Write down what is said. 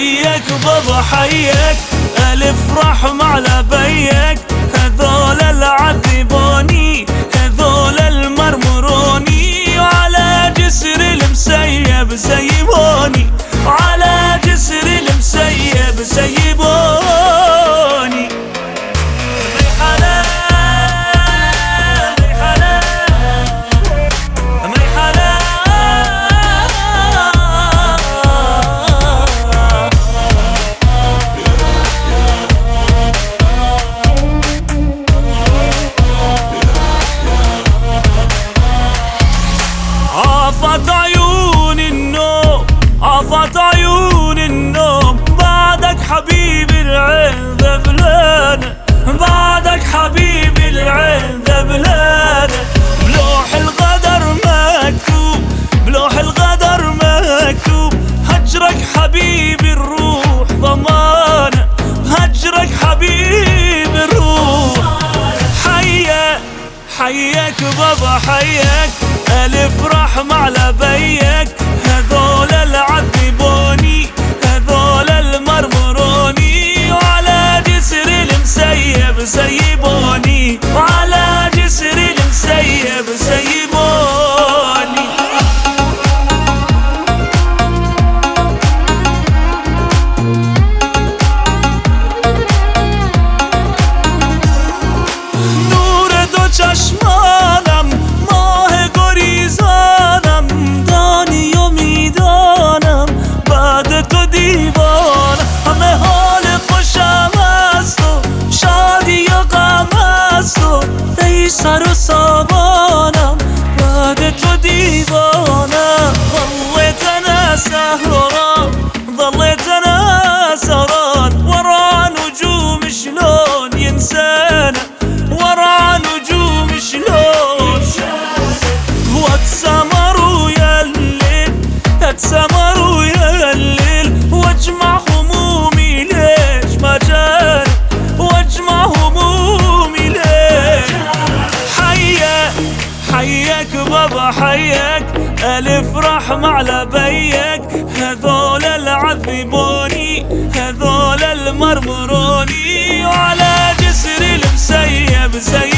حيك بابا حيك ألف رحمة على بيك هذول العذبون عفت عيون النوم عفت عيون النوم. بعدك حبيبي العين ذبلانة بعدك حبيبي العين ذبلانة بلوح الغدر مكتوب بلوح الغدر مكتوب. هجرك حبيبي الروح ضمانة هجرك حبيبي الروح. حياك حياك بابا حياك ألف رحم على بيك. هذول العذبوني حيك بابا حيك ألف رحمة على بيك. هذول العذبوني هذول المرمروني. وعلى جسري المسيب زي